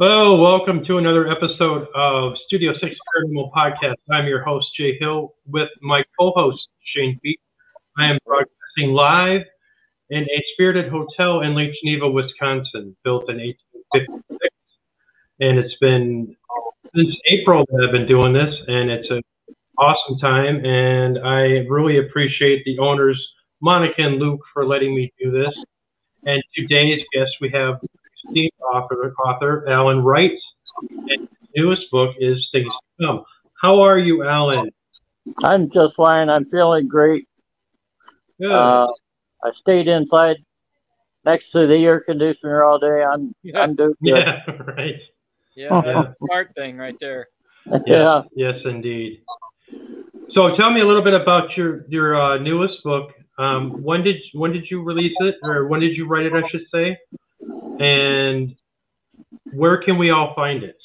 Hello, welcome to another episode of Studio 6 Paranormal Podcast. I'm your host, Jay Hill, with my co-host, Shane Feet. I am broadcasting live in a spirited hotel in Lake Geneva, Wisconsin, built in 1856. And it's been since April that I've been doing this, and it's an awesome time. And I really appreciate the owners, Monica and Luke, for letting me do this. And today's guest, we have esteemed author, author Alan Wright, and his newest book is Things to Come. How are you, Alan? I'm just fine. I'm feeling great. Good. Uh, I stayed inside next to the air conditioner all day. I'm Yeah. I'm doing good. yeah, right. Yeah, Yeah. that's a smart thing right there. Yeah. Yes, indeed. So tell me a little bit about your your uh, newest book. Um, when did when did you release it, or when did you write it? I should say, and where can we all find it?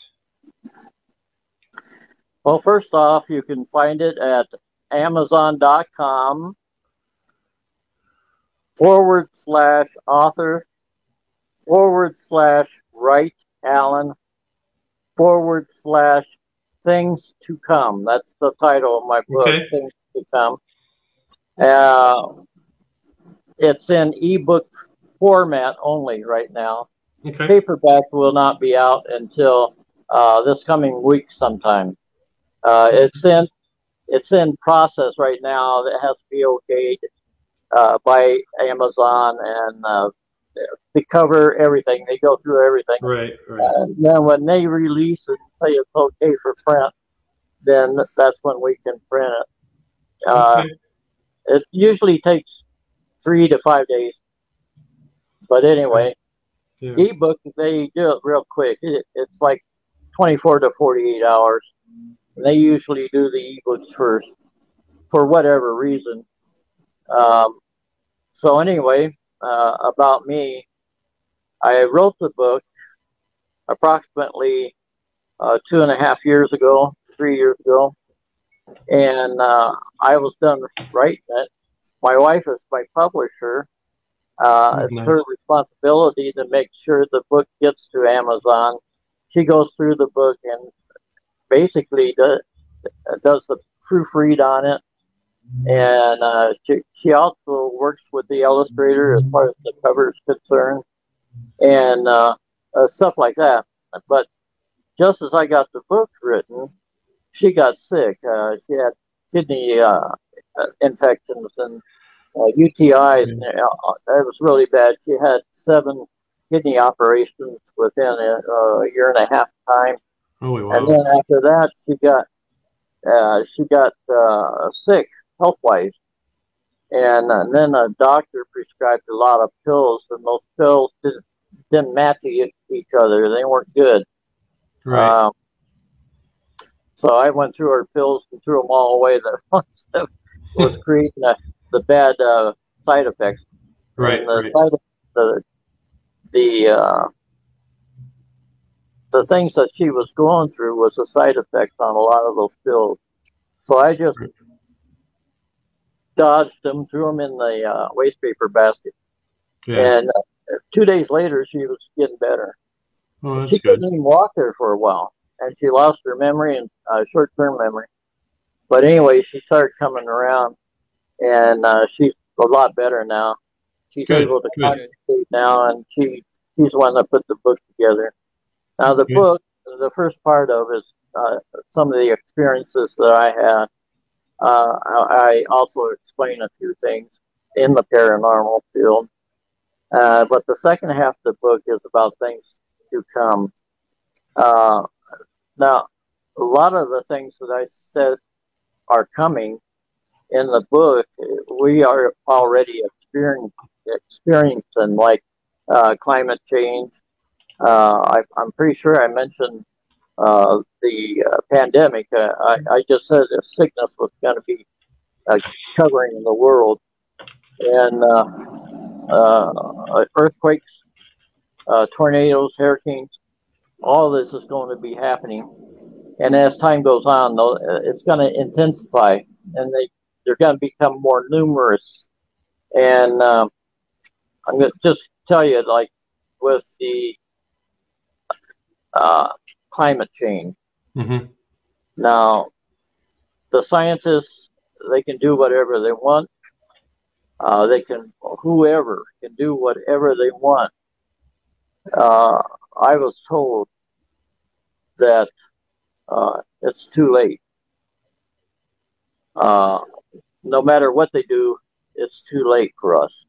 Well, first off, you can find it at Amazon.com forward slash author forward slash Wright Alan forward slash things to come. That's the title of my book, Okay. Things to Come. Uh, it's in ebook format only right now. Okay. Paperback will not be out until uh, this coming week sometime. Uh, it's in it's in process right now. That has to be okayed uh, by Amazon and uh, they cover everything. They go through everything. Right. Right. And then when they release it, say it's okay for print, then that's when we can print it. Uh, Okay. it usually takes three to five days. But anyway, Yeah. ebook they do it real quick. It, it's like 24 to 48 hours. And they usually do the ebooks first for whatever reason. Um, so anyway, uh, about me, I wrote the book approximately uh, two and a half years ago, three years ago, and uh, I was done writing it. My wife is my publisher. Uh, it's Nice. her responsibility to make sure the book gets to Amazon. She goes through the book and basically does, does the proofread on it. And uh, she, she also works with the illustrator as far as the cover is concerned and uh, uh, stuff like that. But just as I got the book written, she got sick. Uh, she had kidney uh, uh, infections and uh, UTIs. And, uh, it was really bad. She had seven kidney operations within a, a year and a half time. Holy wow. And then after that, she got uh, she got uh, sick health wise, and, uh, then a doctor prescribed a lot of pills, and those pills didn't, didn't match each other. They weren't good. right. Um, so I went through her pills and threw them all away. That was creating the, the bad uh, side effects. right. And the Right. side the the uh, the things that she was going through was the side effects on a lot of those pills. So I just dodged them, threw them in the uh, waste paper basket, Yeah. and uh, two days later she was getting better. Oh, she good. couldn't even walk there for a while, and she lost her memory and uh, short-term memory. But anyway, she started coming around, and uh, she's a lot better now. She's Good, able to good. concentrate now, and she she's the one that put the book together. Now, the Good. book, the first part of is uh, some of the experiences that I had. Uh, I, I also explain a few things in the paranormal field. Uh, but the second half of the book is about things to come. Uh, now, a lot of the things that I said are coming in the book, we are already experiencing, experiencing like uh, climate change. Uh, I, I'm pretty sure I mentioned uh, the uh, pandemic. I, I just said a sickness was going to be covering the world, and earthquakes, tornadoes, hurricanes. All this is going to be happening, and as time goes on, though, it's going to intensify, and they they're going to become more numerous. And um I'm going to just tell you, like with the uh, climate change. Mm-hmm. Now, the scientists, they can do whatever they want. Uh, they can, whoever can do whatever they want. Uh, I was told that uh, it's too late. No matter what they do, it's too late for us.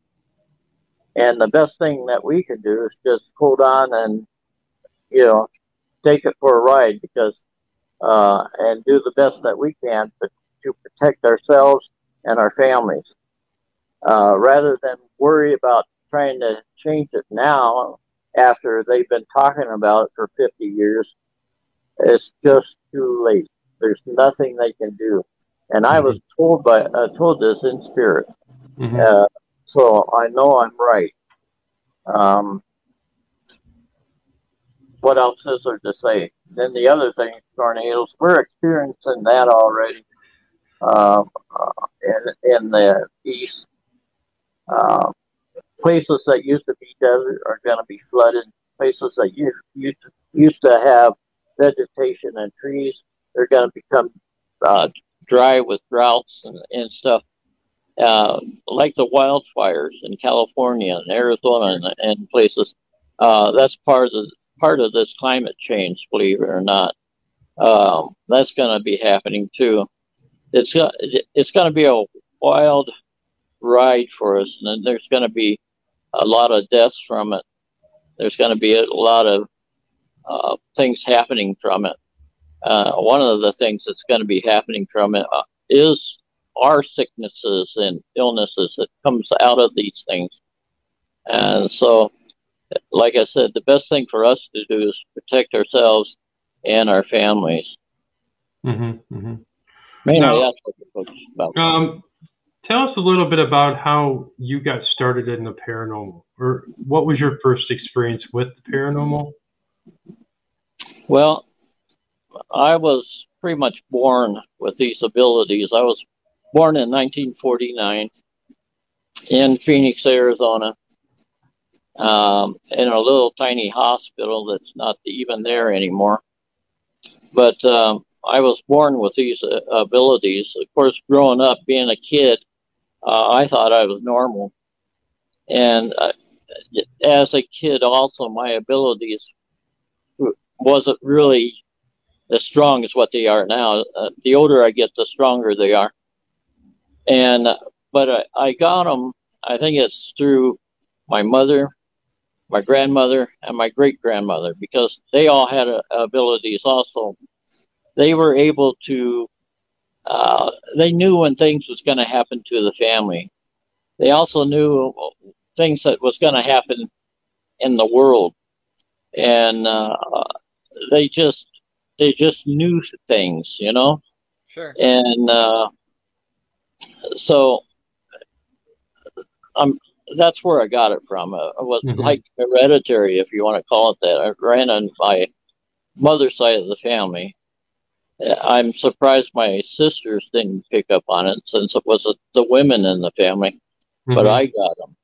And the best thing that we can do is just hold on and, you know, take it for a ride because, uh, and do the best that we can to, to protect ourselves and our families. Uh, rather than worry about trying to change it now after they've been talking about it for 50 years, it's just too late. There's nothing they can do. And I was told by, uh, told this in spirit. Mm-hmm. Uh, so I know I'm right. Um, what else is there to say? Then the other thing, tornadoes, we're experiencing that already um, uh, in, in the east. Uh, places that used to be desert are going to be flooded. Places that used, used, to, used to have vegetation and trees, they're going to become uh, dry with droughts and, and stuff. Uh, like the wildfires in California and Arizona and, and places. Uh, that's part of part of this climate change, believe it or not. Um, that's going to be happening too. It's it's going to be a wild ride for us, and there's going to be a lot of deaths from it. There's going to be a lot of uh, things happening from it. Uh, one of the things that's going to be happening from it uh, is our sicknesses and illnesses that comes out of these things. And so, like I said, the best thing for us to do is protect ourselves and our families. Mm-hmm, mm-hmm. Mainly, Now- that's what the book's about. Um, tell us a little bit about how you got started in the paranormal, or what was your first experience with the paranormal? Well, I was pretty much born with these abilities. I was born in 1949 in Phoenix, Arizona, um, in a little tiny hospital that's not even there anymore. But um, I was born with these uh, abilities. Of course, growing up, being a kid, uh, I thought I was normal. And uh, as a kid, also, my abilities wasn't really as strong as what they are now. Uh, the older I get, the stronger they are. And but I, I got them. I think it's through my mother, my grandmother, and my great grandmother because they all had uh, abilities. Also, they were able to. Uh, they knew when things was going to happen to the family. They also knew things that was going to happen in the world, and uh, they just they just knew things, you know. Sure. And uh, so um, that's where I got it from. Uh, it was Mhm. like hereditary, if you want to call it that. I ran on my mother's side of the family. Uh, I'm surprised my sisters didn't pick up on it since it was uh the women in the family, but Mhm. I got them.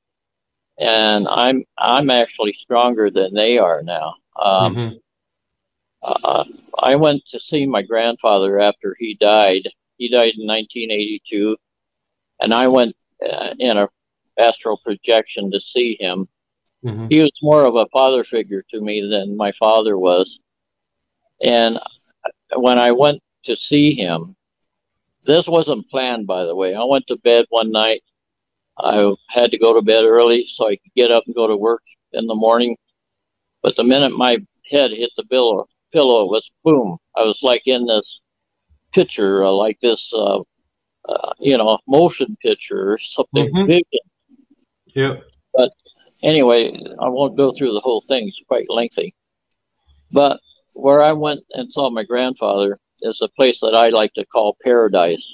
And I'm I'm actually stronger than they are now. Um, Mhm. Uh, I went to see my grandfather after he died. He died in 1982, and I went uh, in a astral projection to see him. Mhm. He was more of a father figure to me than my father was. And when I went to see him, this wasn't planned, by the way. I went to bed one night. I had to go to bed early so I could get up and go to work in the morning. But the minute my head hit the pillow, pillow it was boom. I was like in this picture, uh, like this, uh, uh, you know, motion picture or something Mhm. big. Yep. But anyway, I won't go through the whole thing; it's quite lengthy. But where I went and saw my grandfather is a place that I like to call paradise,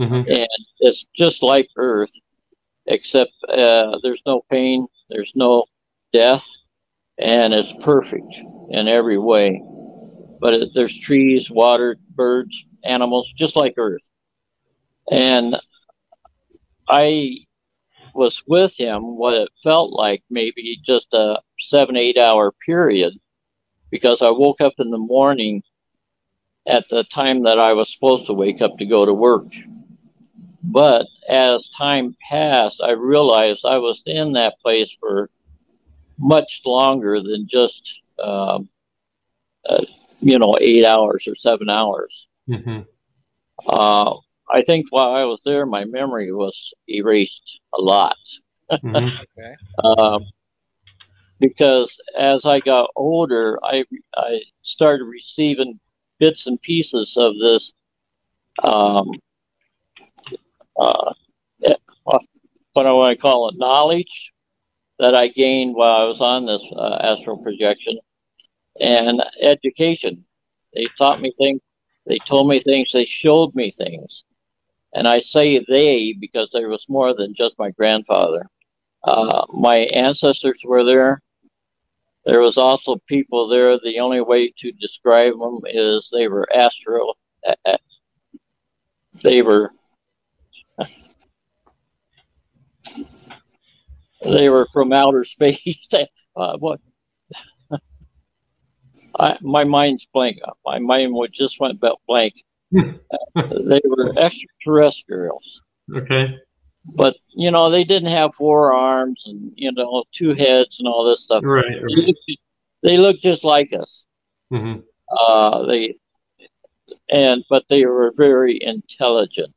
Mhm. and it's just like Earth, except uh, there's no pain, there's no death, and it's perfect in every way. But it, there's trees, water, birds, animals, just like Earth. And I was with him what it felt like maybe just a seven, eight hour period. because I woke up in the morning at the time that I was supposed to wake up to go to work. But as time passed, I realized I was in that place for much longer than just, um, uh, you know, eight hours or seven hours. Mm-hmm. Uh, I think while I was there, my memory was erased a lot. Mm-hmm. Okay. Um, because as I got older, I I started receiving bits and pieces of this. Um, uh, eh, what do I want to call it? Knowledge that I gained while I was on this uh, astral projection, and education. They taught me things. They told me things. They showed me things. And I say they because there was more than just my grandfather. Uh, my ancestors were there. There was also people there. The only way to describe them is they were astral. They were. They were from outer space. uh, what? I, my mind's blank. My mind would just went blank. they were extraterrestrials. Okay. But you know, they didn't have four arms and you know two heads and all this stuff. Right. They right. looked, they looked just like us. Mm-hmm. Uh, they and but they were very intelligent.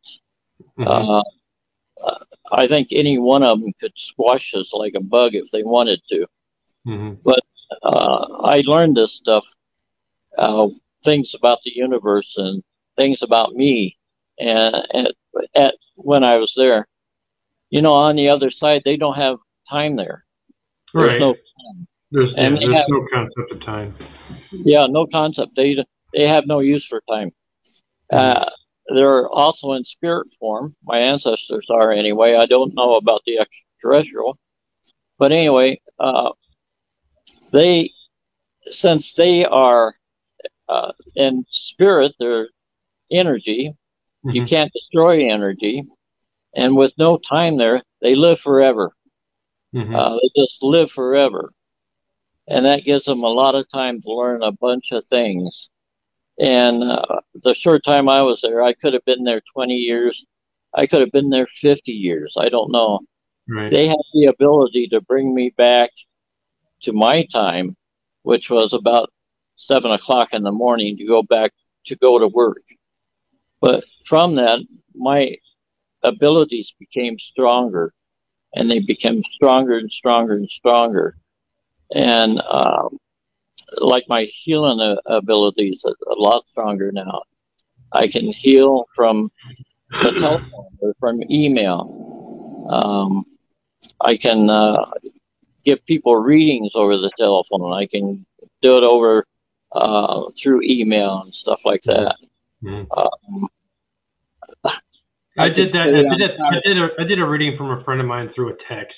Mm-hmm. Uh, I think any one of them could squash us like a bug if they wanted to. Mm-hmm. Uh, I learned this stuff, uh, things about the universe and things about me, and, and at when I was there. You know, on the other side, they don't have time there. There's Right. no there's and they there's have- no concept of time. Yeah, no concept. They they have no use for time. Uh, they're also in spirit form. My ancestors are anyway. I don't know about the extraterrestrial, but anyway, uh, they since they are uh, in spirit, they're energy. You Mhm. can't destroy energy, and with no time there, they live forever. Mhm. Uh, they just live forever. And that gives them a lot of time to learn a bunch of things. And uh, the short time I was there, I could have been there 20 years. I could have been there 50 years. I don't know. right. They have the ability to bring me back to my time, which was about seven o'clock in the morning to go back to go to work. But from that, my abilities became stronger and they became stronger and stronger and stronger. And um, like my healing abilities are a lot stronger now. I can heal from the telephone or from email. Um, I can uh, give people readings over the telephone. I can do it over uh, through email and stuff like that. Mhm. Um, I could did that. I did, a, I did a I did a reading from a friend of mine through a text.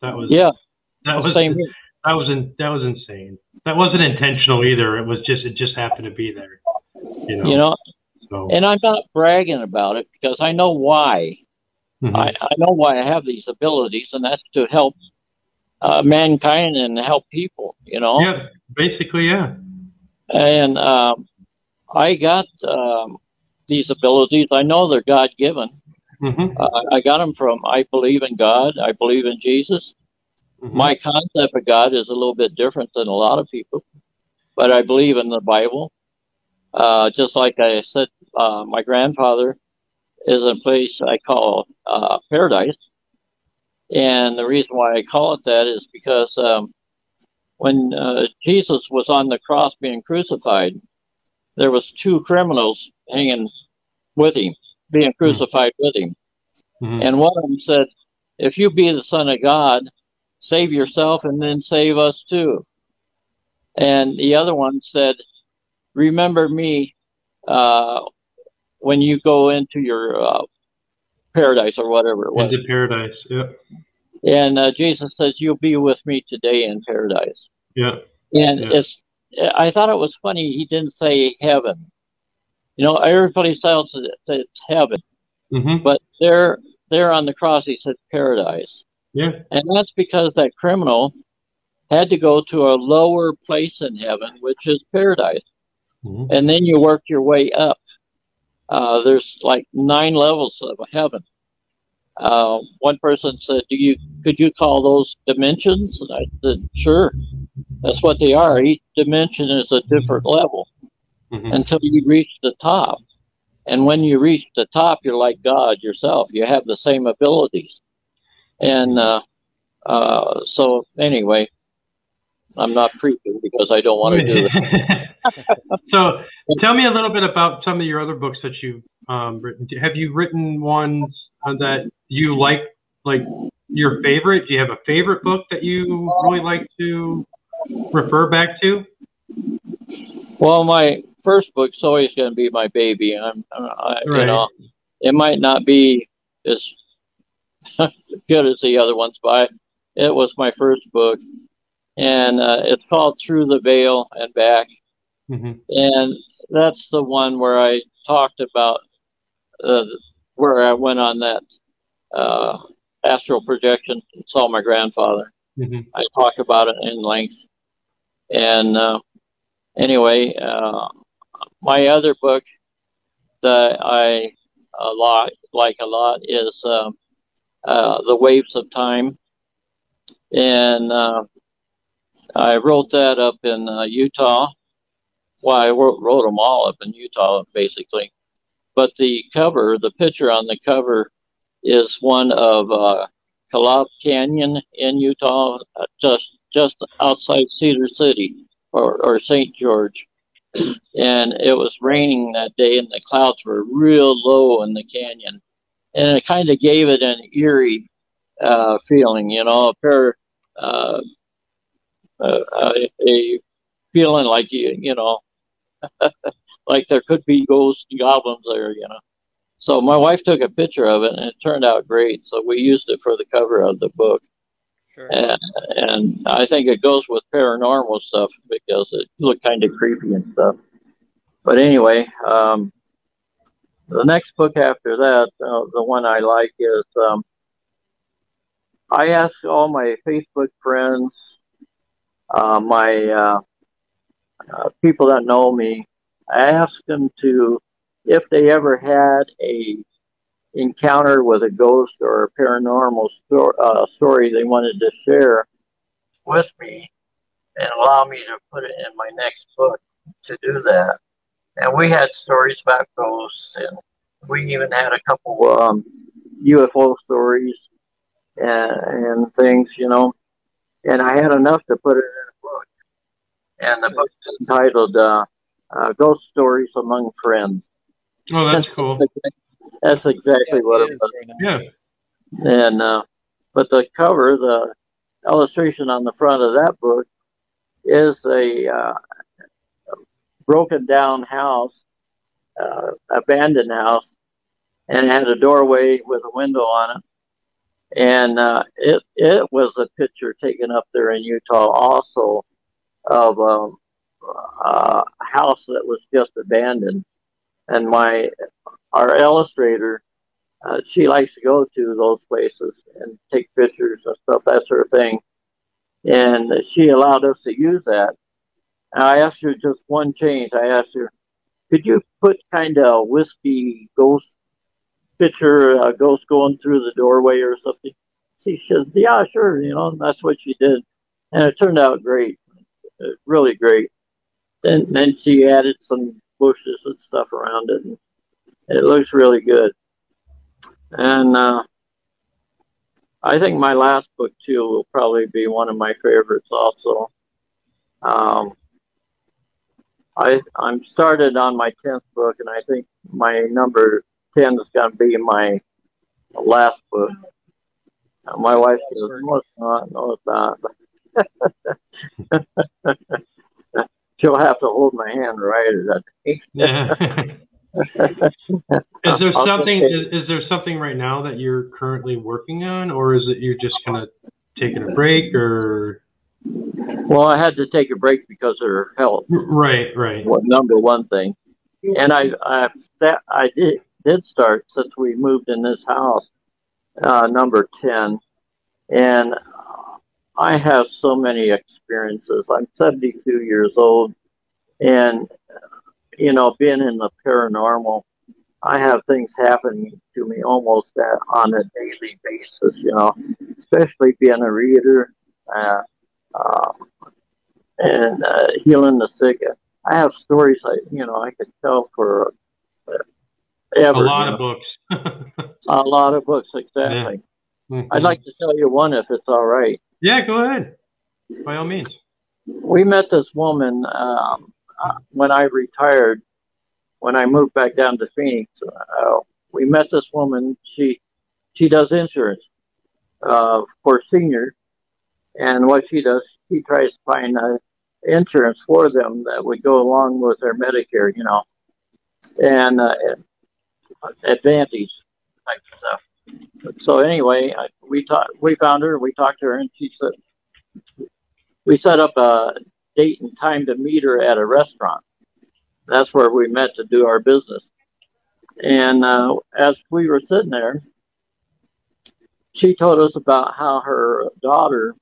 That was yeah, that was same. That was in, that was insane. That wasn't intentional either. It was just it just happened to be there. You know. You know, so, and I'm not bragging about it because I know why. mhm. I, I know why I have these abilities, and that's to help uh, mankind and help people. You know, yeah, basically, yeah. and um, I got um, these abilities. I know they're God given. hmm Uh, I got them from I believe in God. I believe in Jesus. My concept of God is a little bit different than a lot of people, but I believe in the Bible. Uh, just like I said, uh, my grandfather is a place I call uh, paradise. And the reason why I call it that is because um, when uh, Jesus was on the cross being crucified, there was two criminals hanging with him, being crucified with him. Mhm. And one of them said, If you be the Son of God, save yourself and then save us too. And the other one said, Remember me uh, when you go into your uh, paradise or whatever it was. Into paradise. Yeah, And uh, Jesus says, You'll be with me today in paradise. yeah. And Yeah. it's, I thought it was funny he didn't say heaven. You know, everybody else says it's heaven, hmm but there, there on the cross he said paradise. Yeah. And that's because that criminal had to go to a lower place in heaven, which is paradise. Mhm. And then you work your way up. Uh, there's like nine levels of heaven. Uh, one person said, "Do you could you call those dimensions?" And I said, "Sure, that's what they are. Each dimension is a different level Mhm. until you reach the top. And when you reach the top, you're like God yourself. You have the same abilities. And uh, uh, so, anyway, I'm not preaching because I don't want to do that. so, tell me a little bit about some of your other books that you've um, written. Have you written ones uh, that you like, like your favorite? Do you have a favorite book that you really like to refer back to? Well, my first book's always going to be my baby. I'm, I, you know, it might not be as good as the other ones, but it. Was my first book, and uh, it's called Through the Veil and Back. hmm and that's the one where I talked about uh, where I went on that uh, astral projection and saw my grandfather. hmm I talked about it in length, and uh, anyway, uh, my other book that I a lot like a lot is um, uh, the Waves of Time, and uh, I wrote that up in uh, Utah. Well, I wrote, wrote them all up in Utah, basically. But the cover, the picture on the cover, is one of uh, Kolob Canyon in Utah, uh, just just outside Cedar City or, or St. George. And it was raining that day, and the clouds were real low in the canyon, and it kind of gave it an eerie uh, feeling, you know, a pair, uh, a, a feeling like you, you know, like there could be ghosts, goblins there, you know. So my wife took a picture of it, and it turned out great. So we used it for the cover of the book, Sure. and, and I think it goes with paranormal stuff because it looked kind of creepy and stuff. But anyway, um, the next book after that, uh, the one I like is um, I asked all my Facebook friends, uh, my uh, uh, people that know me, I asked them to, if they ever had a encounter with a ghost or a paranormal uh, story they wanted to share with me, and allow me to put it in my next book to do that. And we had stories about ghosts, and we even had a couple um, UFO stories and, and things, you know. And I had enough to put it in a book. And the book is entitled uh, uh, Ghost Stories Among Friends. Oh, that's cool. That's exactly Yeah, what it was. Yeah. And uh, but the cover, the illustration on the front of that book is a uh, broken down house, uh, abandoned house, and had a doorway with a window on it. And uh, it it was a picture taken up there in Utah also of um, a house that was just abandoned. And my our illustrator uh, she likes to go to those places and take pictures and stuff. that sort of thing. And she allowed us to use that. And I asked her just one change. I asked her, could you put kind of a whiskey ghost picture, a ghost going through the doorway or something? She said, yeah, sure. You know, that's what she did. And it turned out great, uh, really great. Then, then she added some bushes and stuff around it. And it looks really good. And uh, I think my last book too will probably be one of my favorites. Also, um, I I'm started on my tenth book, and I think my number ten is going to be my last book. My wife says, "No, it's not. No, it's not." She'll have to hold my hand right at that. Yeah. is there something? Is, is there something right now that you're currently working on, or is it you're just kind of taking a break, or Well, I had to take a break because of her health. right, right? Well, number one thing, and I I that I did did start since we moved in this house, uh, number ten, and I have so many experiences. I'm 72 years old, and you know, being in the paranormal, I have things happening to me almost on a daily basis. You know, especially being a reader uh, uh, and uh, healing the sick. I have stories I, you know, I could tell for uh, ever. A lot of know. books. A lot of books, exactly. Mhm. I'd like to tell you one if it's all right. Yeah, go ahead. By all means. we met this woman um, uh, when I retired. When I moved back down to Phoenix, uh, we met this woman. She she does insurance uh, for seniors, and what she does, she tries to find uh, insurance for them that would go along with their Medicare, you know, and uh, Advantage type stuff. So anyway, I, we talked. We found her. We talked to her, and she said we set up a date and time to meet her at a restaurant. That's where we met to do our business. And uh, as we were sitting there, she told us about how her daughter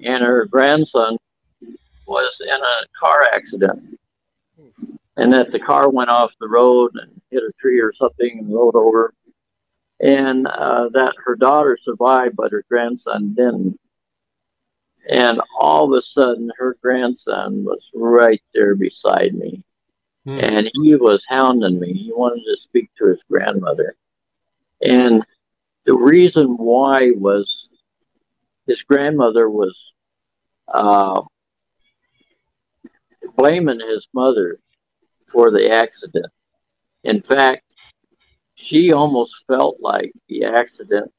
and her grandson was in a car accident, and that the car went off the road and hit a tree or something and rolled over, and uh, that her daughter survived, but her grandson didn't. And all of a sudden, her grandson was right there beside me. Hmm. And he was hounding me. He wanted to speak to his grandmother. And the reason why was his grandmother was uh, blaming his mother for the accident. In fact, she almost felt like the accident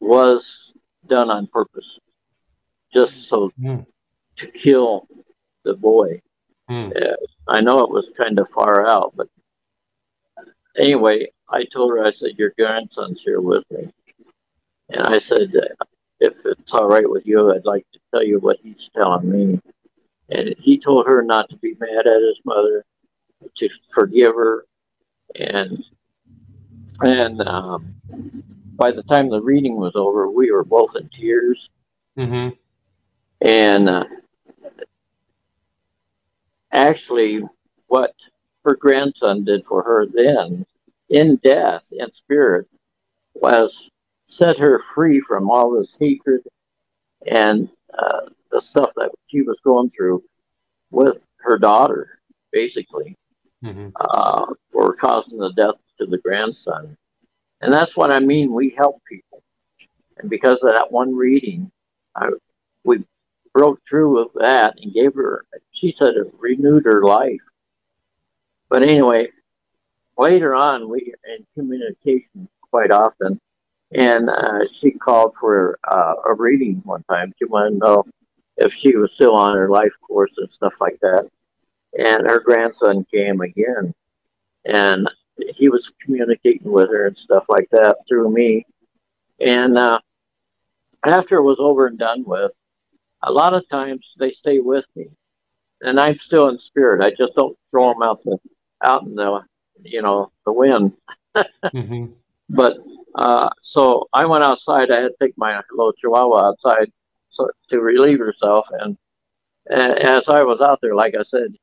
was done on purpose just so Hmm. to kill the boy. Hmm. Uh, I know it was kind of far out, but anyway, I told her, I said, Your grandson's here with me. And I said, If it's all right with you, I'd like to tell you what he's telling me. And he told her not to be mad at his mother, to forgive her. And and um, by the time the reading was over, we were both in tears. Mm-hmm. And uh, actually, what her grandson did for her then, in death, in spirit, was set her free from all this hatred and uh, the stuff that she was going through with her daughter, basically, Mm-hmm. uh, for causing the death to the grandson. And that's what I mean. We help people. And because of that one reading, I, we broke through with that and gave her, she said it renewed her life. But anyway, later on, we in communication quite often. And uh, she called for uh, a reading one time. She wanted to know if she was still on her life course and stuff like that. And her grandson came again. And he was communicating with her and stuff like that through me. And uh, after it was over and done with, a lot of times they stay with me, and I'm still in spirit. I just don't throw them out the out in the you know the wind. Mm-hmm. But uh, so I went outside. I had to take my little Chihuahua outside so, to relieve herself, and, and as I was out there, like I said,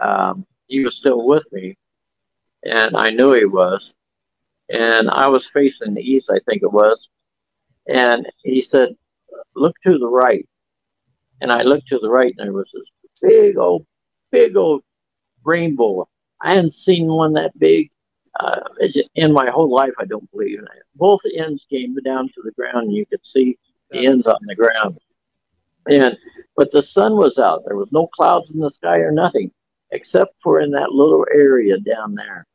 um, he was still with me, and I knew he was. And I was facing the east, I think it was, and he said, "Look to the right." And I looked to the right, and there was this big old, big old rainbow. I hadn't seen one that big uh, in my whole life. I don't believe. And both ends came down to the ground, and you could see the ends on the ground. And but the sun was out. There was no clouds in the sky or nothing, except for in that little area down there.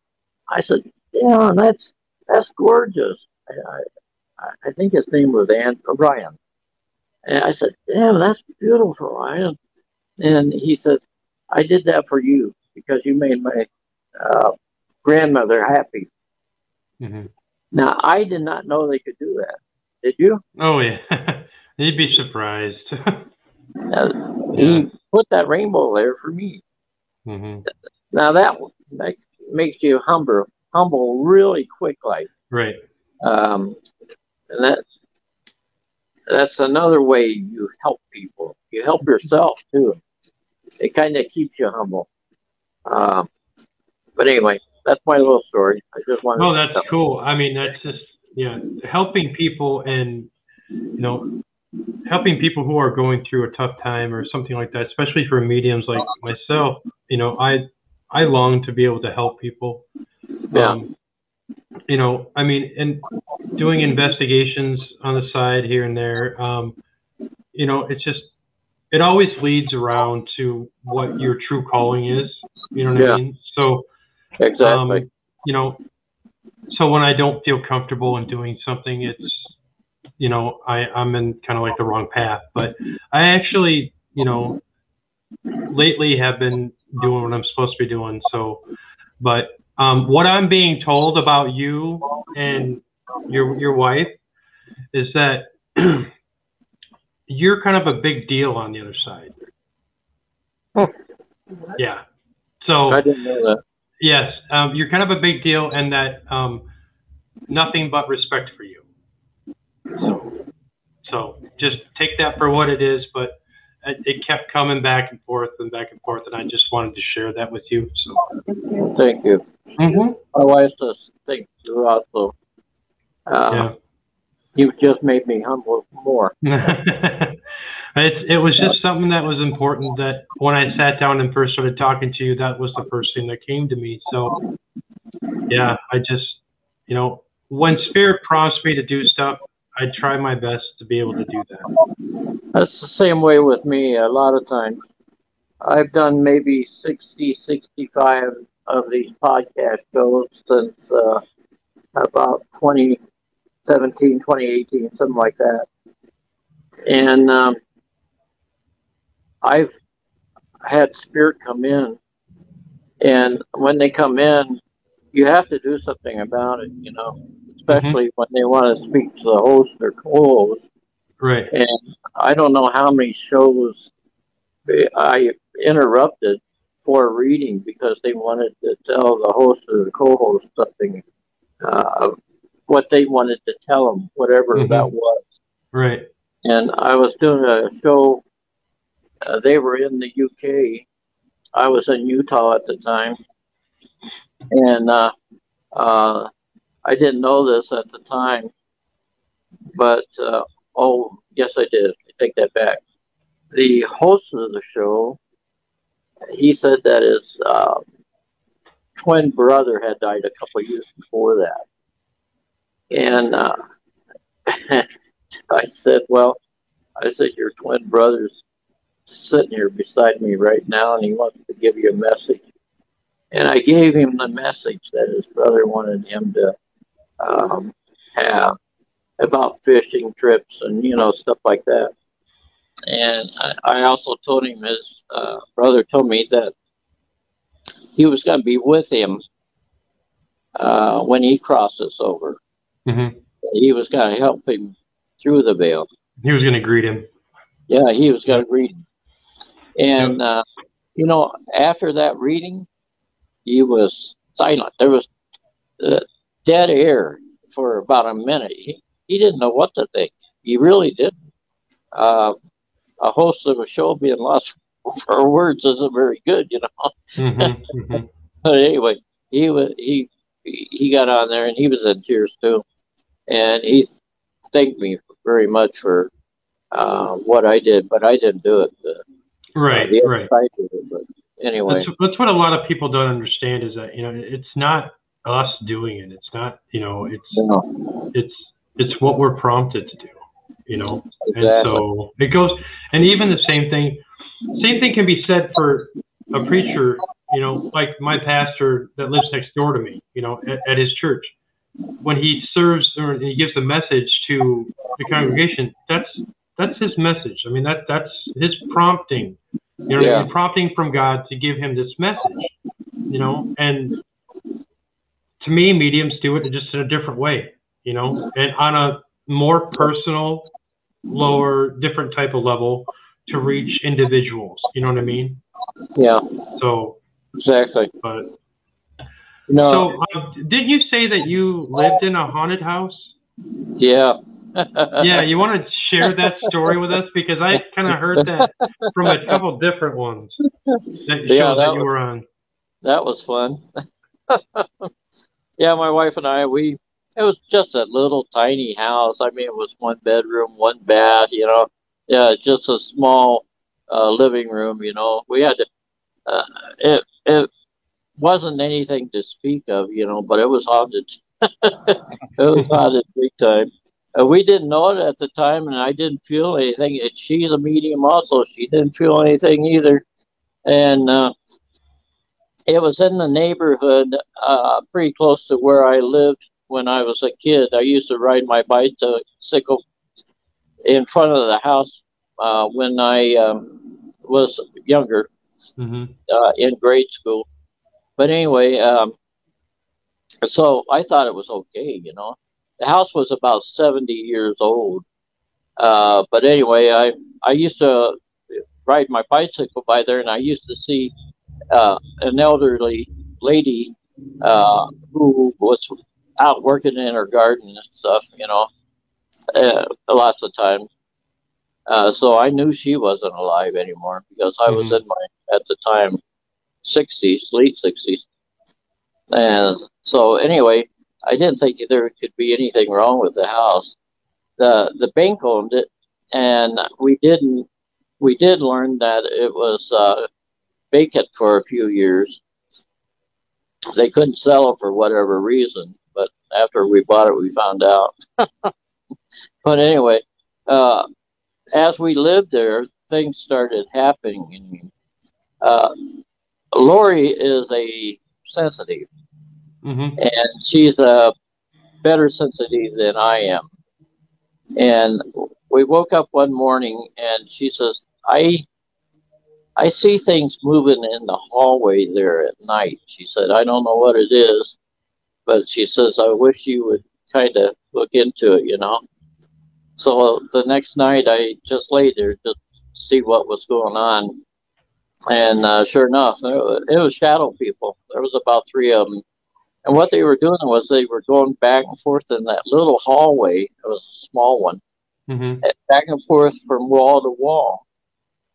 I said, "Damn, that's that's gorgeous." I, I, I think his name was Ant Ryan. And I said, "Damn, that's beautiful, Ryan." And he said, "I did that for you because you made my uh, grandmother happy." Mm-hmm. Now, I did not know they could do that. Did you? Oh yeah, you'd be surprised. Uh, He put that rainbow there for me. hmm Now that makes makes you humble, humble really quick, like. Right. Um, and that that's another way you help people. You help yourself too. It kind of keeps you humble. Um, but anyway, that's my little story. I just wanted. No, to that's cool. I mean, that's just yeah, helping people and you know, helping people who are going through a tough time or something like that, especially for mediums like myself. You know, I I long to be able to help people. Yeah. Um, you know, I mean, and doing investigations on the side here and there. Um, you know, it's just it always leads around to what your true calling is. You know what Yeah. I mean? So Exactly. um, you know, so when I don't feel comfortable in doing something, it's, you know, I, I'm in kind of like the wrong path. But I actually, you know, lately have been doing what I'm supposed to be doing. So, but um, what I'm being told about you and your your wife is that you're kind of a big deal on the other side. Huh. Yeah. So I didn't know that. Yes, um, you're kind of a big deal, and that um, nothing but respect for you. So, so just take that for what it is. But it, it kept coming back and forth and back and forth, and I just wanted to share that with you. So, Thank you. mm-hmm. My wife does think too also. Uh, yeah. You just made me humble more. it's, it was just something that was important that when I sat down and first started talking to you, that was the first thing that came to me. So, yeah, I just, you know, when Spirit prompts me to do stuff, I try my best to be able to do that. That's the same way with me a lot of times. I've done maybe 60, 65 of these podcast shows since uh, about 2017, 2018, something like that. And um, I've had spirit come in, and when they come in, you have to do something about it, you know, especially when they want to speak to the host or co-host. Right. And I don't know how many shows I interrupted for reading because they wanted to tell the host or the co-host something, uh, what they wanted to tell them, whatever Mhm. that was. Right. And I was doing a show. Uh, they were in the UK. I was in Utah at the time, and uh, uh, I didn't know this at the time. But uh, oh, yes, I did. I take that back. The host of the show, he said that his uh, twin brother had died a couple years before that, and uh, I said, "Well," I said, "Your twin brother's sitting here beside me right now, and he wants to give you a message." And I gave him the message that his brother wanted him to um, have about fishing trips and you know stuff like that. And I, I also told him his uh, brother told me that he was going to be with him uh, when he crosses over. hmm He was going to help him through the veil. He was going to greet him. Yeah, he was going to read. And, uh, you know, after that reading, he was silent. There was uh, dead air for about a minute. He, he didn't know what to think. He really didn't. Uh, a host of a show being lost for words isn't very good, you know. hmm hmm But anyway, he was he he got on there and he was in tears too, and he thanked me very much for uh, what I did, but I didn't do it. Uh, Right. other Right. it, but anyway, That's, that's what a lot of people don't understand is that you know it's not us doing it. It's not you know it's know, it's it's what we're prompted to do. You know, and so it goes. And even the same thing, same thing can be said for a preacher. You know, like my pastor that lives next door to me. You know, at, at his church, when he serves or he gives a message to the congregation, that's that's his message. I mean, that that's his prompting. You know, Yeah. prompting from God to give him this message. You know, and to me, mediums do it just in a different way. You know, and on a more personal, lower, different type of level to reach individuals. You know what I mean? yeah, So, exactly. but No, so uh, did you say that you lived in a haunted house? yeah, Yeah, you want to share that story with us? Because I kind of heard that from a couple different ones that Yeah, that that you was- were on. That was fun. yeah, my wife and I, we it was just a little tiny house. I mean, it was one bedroom, one bath. You know, yeah, just a small uh, living room. You know, we had to. Uh, it it wasn't anything to speak of, you know, but it was haunted. it was haunted big time. Uh, we didn't know it at the time, and I didn't feel anything. And she's a medium, also. She didn't feel anything either, and. Uh, it was in the neighborhood uh, pretty close to where I lived when I was a kid. I used to ride my bicycle in front of the house uh, when I um, was younger hmm uh, in grade school. But anyway, um, so I thought it was okay, you know. The house was about 70 years old. Uh, but anyway, I, I used to ride my bicycle by there and I used to see uh, an elderly lady uh, who was out working in her garden and stuff, you know, uh, lots of times. Uh, so I knew she wasn't alive anymore because I was Mhm. in my, at the time, 60s, late 60s. And so anyway, I didn't think there could be anything wrong with the house. The the bank owned it, and we didn't. We did learn that it was uh, vacant for a few years. They couldn't sell it for whatever reason, but after we bought it, we found out. but anyway, uh, as we lived there, things started happening. Uh, Lori is a sensitive, hmm and she's a better sensitive than I am. And we woke up one morning, and she says, "I, I see things moving in the hallway there at night." She said, "I don't know what it is, but she says I wish you would kind of look into it, you know." So the next night, I just laid there to see what was going on, and uh, sure enough, it was, it was shadow people. There was about three of them, and what they were doing was they were going back and forth in that little hallway. It was a small one, hmm back and forth from wall to wall,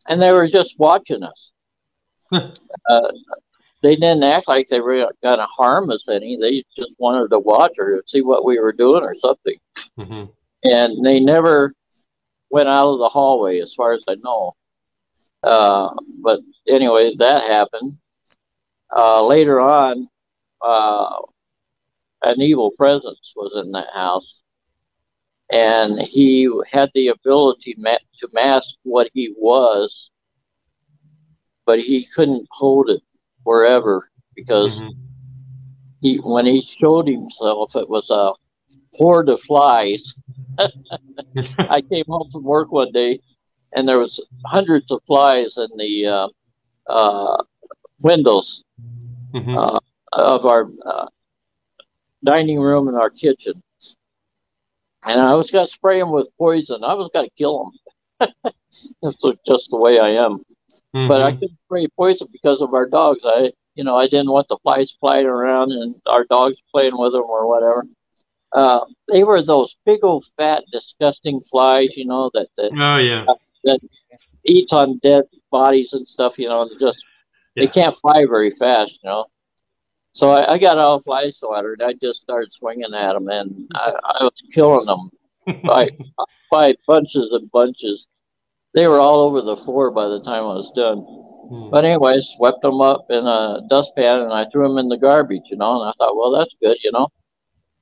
and they were just watching us. uh, they didn't act like they were going to harm us any. They just wanted to watch or see what we were doing or something. hmm And they never went out of the hallway, as far as I know. Uh, but anyway, that happened. Uh, later on, uh, an evil presence was in that house, and he had the ability ma- to mask what he was, but he couldn't hold it forever because Mhm. he, when he showed himself, it was a horde of flies. I came home from work one day, and there was hundreds of flies in the uh, uh, windows Mhm. uh, of our uh, dining room and our kitchen. And I was going to spray them with poison. I was going to kill them. That's just the way I am. But I couldn't spray poison because of our dogs. I, you know, I didn't want the flies flying around and our dogs playing with them or whatever. Uh, they were those big old fat, disgusting flies, you know, that, that oh yeah. eats on dead bodies and stuff, you know, and just Yeah. they can't fly very fast, you know. So I, I got swatter and I just started swinging at them and I, I was killing them by by bunches and bunches. They were all over the floor by the time I was done. Hmm. But anyway, I swept them up in a dustpan and I threw them in the garbage, you know. And I thought, well, that's good, you know.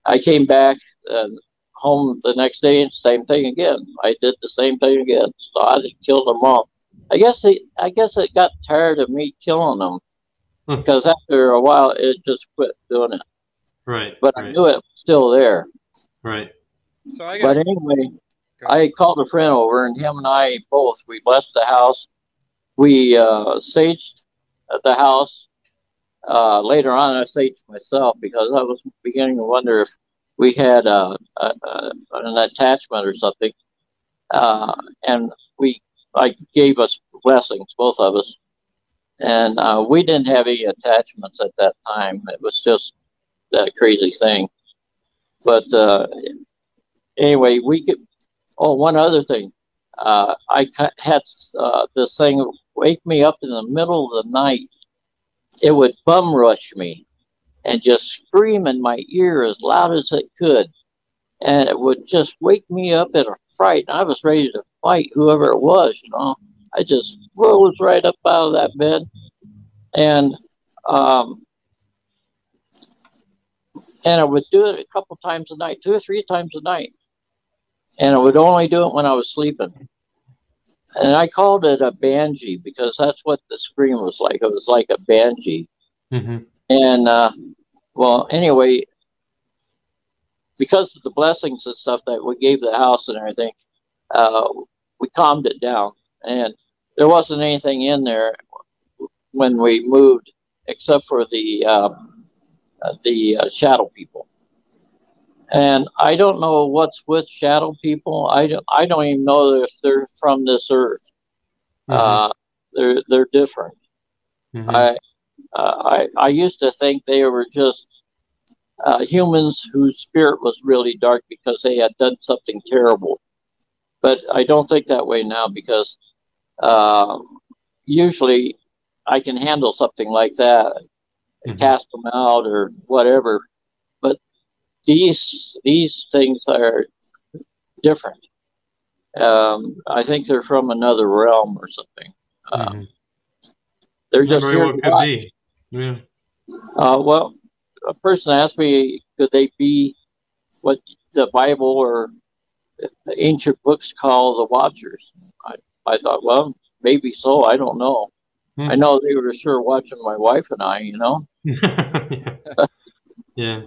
I came back and home the next day and same thing again. I did the same thing again. So I just killed them all. I guess they, I guess it got tired of me killing them. Because after a while it just quit doing it. right. But I knew it was still there. Right. So I got But anyway, I called a friend over, and him and I both we blessed the house. We uh, saged at the house. Uh, later on, I saged myself because I was beginning to wonder if we had uh, a, a, an attachment or something. Uh, and we, I gave us blessings, both of us, and uh, we didn't have any attachments at that time. It was just that crazy thing. But uh, anyway, we could oh, one other thing. Uh, I had uh, this thing wake me up in the middle of the night. It would bum rush me and just scream in my ear as loud as it could. And it would just wake me up in a fright. And I was ready to fight whoever it was, you know. I just rose right up out of that bed. And um, and I would do it a couple times a night, two or three times a night. And I would only do it when I was sleeping. And I called it a banshee because that's what the scream was like. It was like a banshee. Mm-hmm. And uh, well, anyway, because of the blessings and stuff that we gave the house and everything, uh, we calmed it down. And there wasn't anything in there when we moved except for the uh, the uh, shadow people. And I don't know what's with shadow people. I don't, I don't even know if they're from this earth. Mm-hmm. Uh, they're they're different. Mm-hmm. I, uh, I I used to think they were just uh, humans whose spirit was really dark because they had done something terrible. But I don't think that way now because um, usually I can handle something like that, Mhm. cast them out or whatever. But these these things are different. Um, I think they're from another realm or something. Uh, Mhm. They're just Very here well could be. Yeah. Uh, well, a person asked me, could they be what the Bible or ancient books call the Watchers? I, I thought, well, maybe so. I don't know. Hmm. I know they were sure watching my wife and I, you know. yeah.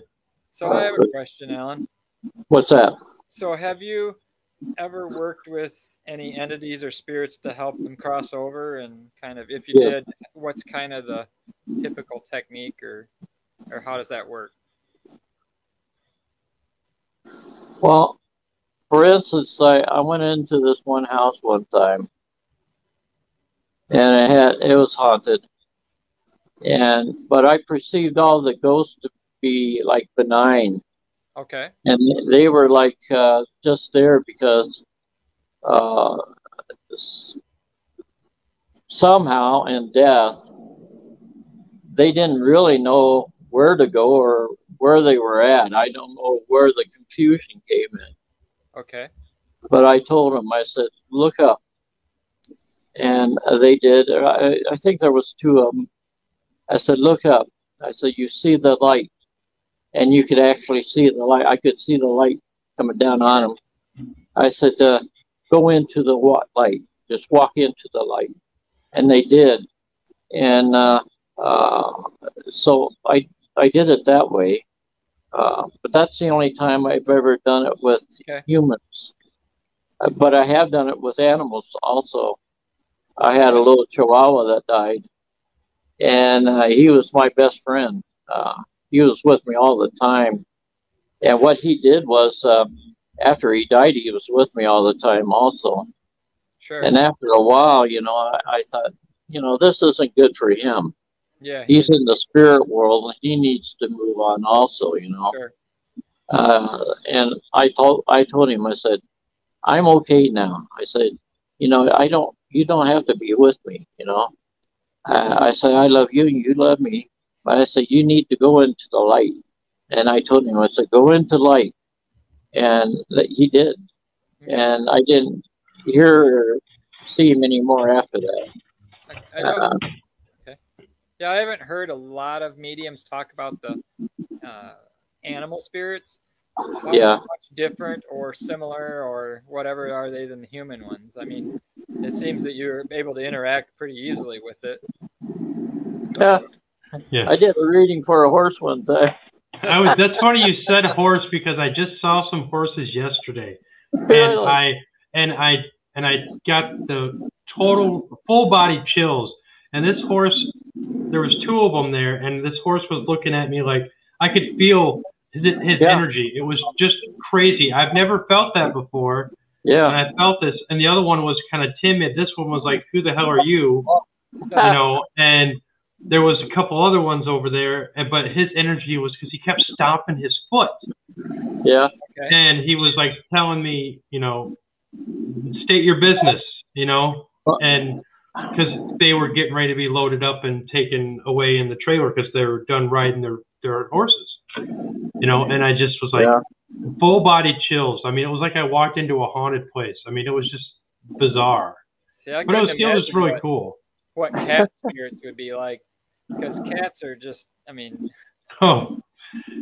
So I have a question, Alan. What's that? So have you ever worked with any entities or spirits to help them cross over? And kind of, if you Yeah. did, what's kind of the typical technique, or or how does that work? Well, for instance, I, I went into this one house one time, and it had it was haunted, and but I perceived all the ghosts to be like benign, Okay. and they were like uh, just there because uh, somehow in death they didn't really know where to go or where they were at. I don't know where the confusion came in. Okay. But I told them, I said, look up. And they did. I, I think there was two of them. I said, look up. I said, you see the light. And you could actually see the light. I could see the light coming down on them. I said, uh, go into the wa- light. Just walk into the light. And they did. And uh, uh, so I, I did it that way. Uh, but that's the only time I've ever done it with Okay. humans. Uh, But I have done it with animals also. I had a little chihuahua that died, and uh, he was my best friend. Uh, he was with me all the time. And what he did was, uh, after he died, he was with me all the time also. Sure. And after a while, you know, I, I thought, you know, this isn't good for him. Yeah. He's in the spirit world, and he needs to move on also, you know. Sure. Uh, and I told I told him I said I'm okay now. I said you know I don't you don't have to be with me. You know uh, I said I love you and you love me, but I said you need to go into the light. And I told him I said go into light, and that he did. And I didn't hear or see him anymore after that. I, I Uh, yeah, I haven't heard a lot of mediums talk about the uh, animal spirits. How Yeah. much different or similar or whatever are they than the human ones? I mean, it seems that you're able to interact pretty easily with it. yeah, Yeah. I did a reading for a horse one time. I was. That's funny you said horse because I just saw some horses yesterday, and Really? I and I and I got the total full body chills. And this horse, there was two of them there, and this horse was looking at me like I could feel his his Yeah. energy. It was just crazy. I've never felt that before, Yeah. and Yeah, I felt this. And the other one was kind of timid. This one was like, "Who the hell are you?" you know, and there was a couple other ones over there, and but his energy was because he kept stomping his foot, yeah, Okay. and he was like telling me, you know, state your business, you know, and because they were getting ready to be loaded up and taken away in the trailer because they were done riding their their horses, you know. And I just was like, Yeah. full body chills. I mean, it was like I walked into a haunted place. I mean, it was just bizarre, See, but it was still just really what, cool. what cat spirits would be like, because cats are just. I mean, Oh,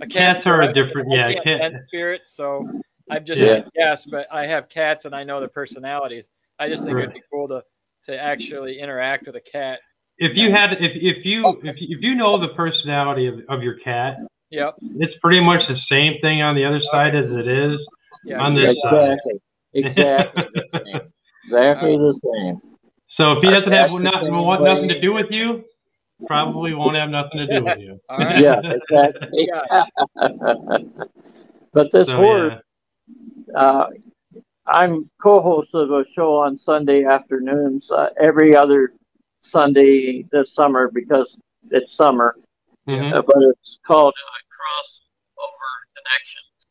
a Cats cat's are a different- I yeah, can't cat- sense spirits, so I've just Yeah. yes, but I have cats and I know their personalities. I just think it'd be cool to to actually interact with a cat. if you had, if if you if you, if you know the personality of, of your cat, Yep. it's pretty much the same thing on the other side as it is Yeah. on this side. Exactly. Exactly. Exactly the same. So if he doesn't have That's the nothing, want nothing to do with you, probably won't have nothing to do with you. All right. Yeah, exactly. But this So, horde, yeah. uh, I'm co-host of a show on Sunday afternoons uh, every other Sunday this summer because it's summer. Mhm. Uh, but it's called uh, Crossover Connections.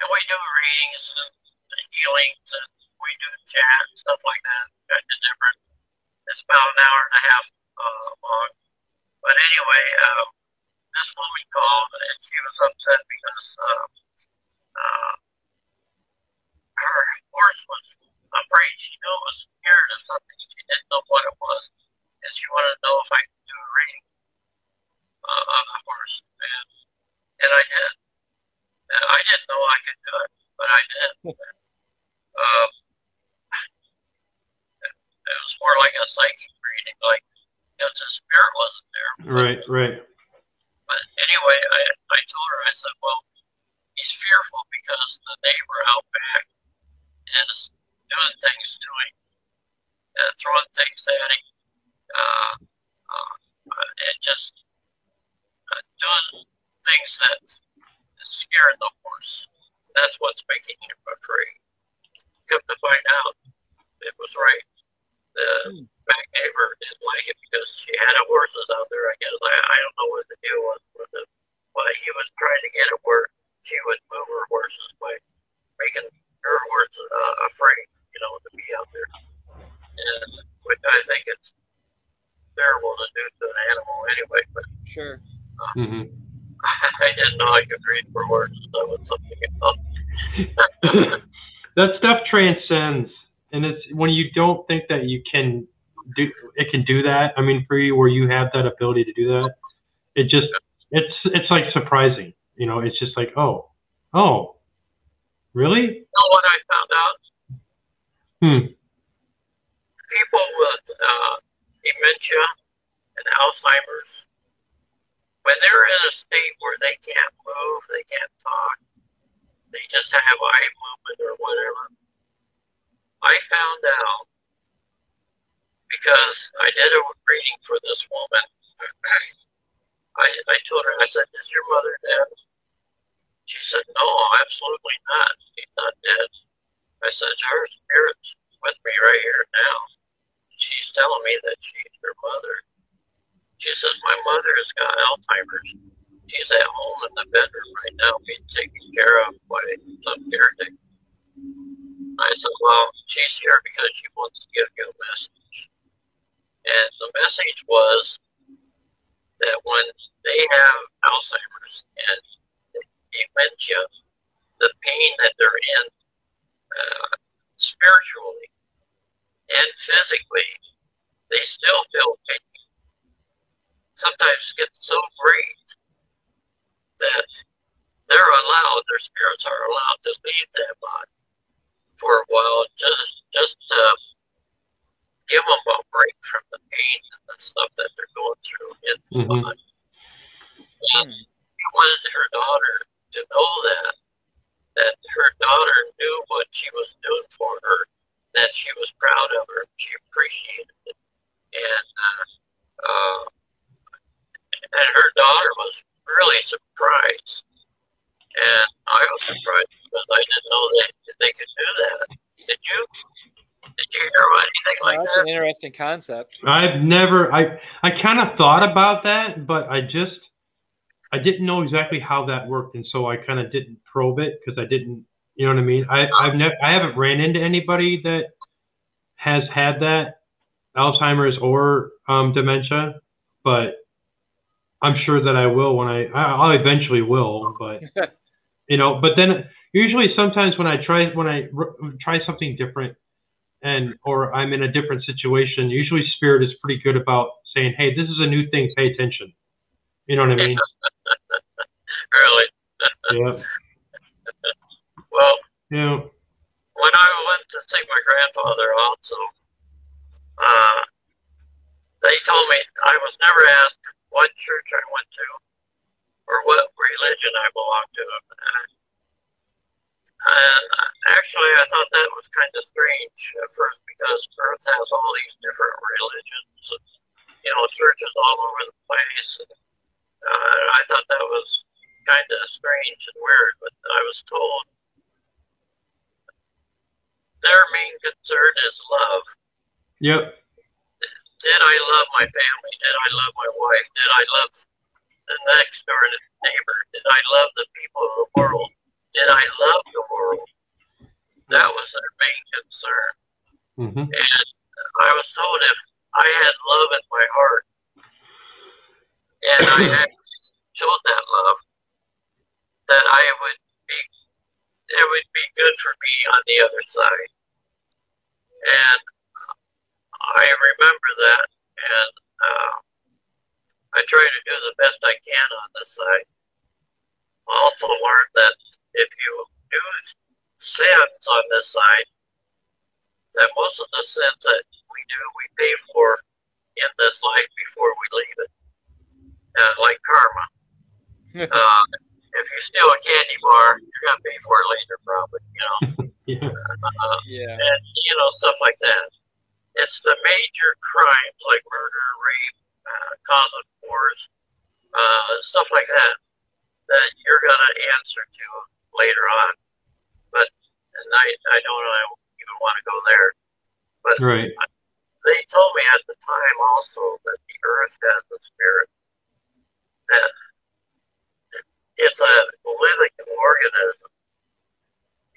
And we do readings and healings and we do chat and stuff like that. Of different. It's about an hour and a half uh, long. But anyway, uh, this woman called and she was upset because uh, uh, her horse was afraid. She knew it was scared of something. She didn't know what it was. And she wanted to know if I could do a reading uh, on the horse. And, and I did. And I didn't know I could do it, but I did. um, it, it was more like a psychic reading, like because the spirit wasn't there. Right, right. But anyway, I, I told her, I said, well, he's fearful because the neighbor out back is doing things to him, uh, throwing things at him, uh, uh, and just uh, doing things that is scaring the horse. That's what's making him afraid. Come to find out, it was right. The back neighbor didn't like it because she had her horses out there. I guess I, I don't know what the deal was with it, but he was trying to get it where she would move her horses by making her horse uh, afraid, you know, to be out there. And which I think it's terrible to do to an animal anyway. But Sure. hmm I didn't know I could read for words. That was something else. that stuff transcends, and it's when you don't think that you can do it can do that. I mean, for you, where you have that ability to do that, it just it's it's like surprising. You know, it's just like oh, oh, really? You know what I found out? Hmm. People with uh, dementia and Alzheimer's, when they're in a state where they can't move, they can't talk, they just have eye movement or whatever. I found out because I did a reading for this woman. I, I told her, I said, Is your mother dead? She said, No, absolutely not. She's not dead. I said, Her spirit's with me right here now. She's telling me that she's her mother. She says, My mother has got Alzheimer's. She's at home in the bedroom right now being taken care of by some caretaker. I said, Well, she's here because she wants to give you a message. And the message was that when they have Alzheimer's dementia, the pain that they're in uh, spiritually and physically, they still feel pain. Sometimes it gets so great that they're allowed, their spirits are allowed to leave that body for a while, just just uh, give them a break from the pain and the stuff that they're going through in the Mhm. body. And wanted her daughter to know that that her daughter knew what she was doing for her, that she was proud of her, she appreciated it, and uh, uh, and her daughter was really surprised, and I was surprised because I didn't know that they could do that. Did you? Did you hear about anything Well, like that's that? an interesting concept. I've never I I kind of thought about that, but I just I didn't know exactly how that worked, and so I kind of didn't probe it because I didn't You know what I mean? I I've never I haven't ran into anybody that has had that Alzheimer's or um, dementia, but I'm sure that I will when I I'll eventually will, but you know, but then usually sometimes when I try when I r- try something different and or I'm in a different situation, usually spirit is pretty good about saying, "Hey, this is a new thing. Pay attention." You know what I mean? really. yeah. Well, Yeah. when I went to see my grandfather also, uh, they told me I was never asked what church I went to or what religion I belonged to. And, and actually, I thought that was kind of strange at first because Earth has all these different religions, and, you know, churches all over the place. And, uh, I thought that was kind of strange and weird, but I was told their main concern is love. Yep. Did I love my family? Did I love my wife? Did I love the next door neighbor? Did I love the people of the world? Did I love the world? That was their main concern. hmm And I was told if I had love in my heart and I actually showed that love, that I would be, it would be good for me on the other side. And I remember that, and uh, I try to do the best I can on this side. I also learned that if you do sins on this side, that most of the sins that we do, we pay for in this life before we leave it, uh, like karma. uh, if you steal a candy bar, you're gonna pay for it later, probably. You know, Yeah. uh, Yeah. and you know stuff like that. It's the major crimes like murder, rape, uh, causing wars, uh, stuff like that that you're gonna answer to later on. But and I I don't even want to go there. But Right. they told me at the time also that the earth has a spirit that it's a living organism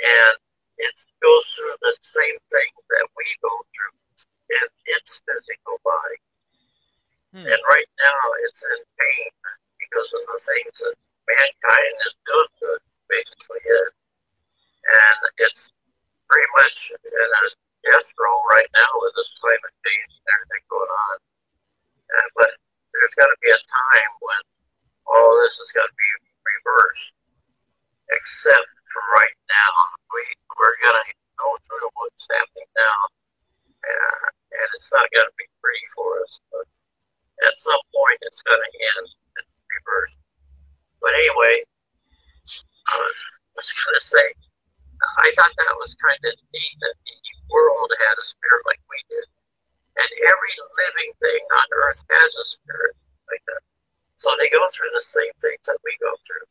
and it goes through the same thing that we go through in its physical body. Hmm. And right now it's in pain because of the things that mankind is doing to it, basically is. And it's pretty much in a death row right now with this climate change and everything going on. Uh, but there's got to be a time when all this is going to be reversed. Except for right now, we we're going to go through what's happening now, uh, and it's not going to be pretty for us. But at some point, it's going to end and reverse. But anyway, I was going to say, I thought that was kind of neat that the world had a spirit like we did. And every living thing on earth has a spirit like that. So they go through the same things that we go through.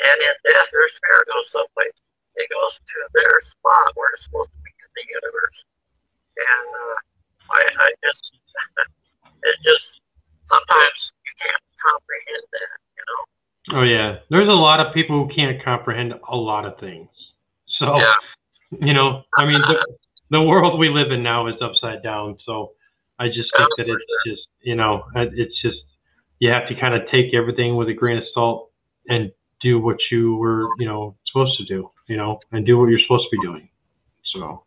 And in death, their spirit goes someplace. It goes to their spot where it's supposed to be in the universe. And uh, I, I just, it just, sometimes you can't comprehend that, you know? Oh yeah. There's a lot of people who can't comprehend a lot of things. So Yeah. you know, I mean, the, the world we live in now is upside down. So I just think that it's just, you know, it's just you have to kind of take everything with a grain of salt and do what you were, you know, supposed to do, you know, and do what you're supposed to be doing. So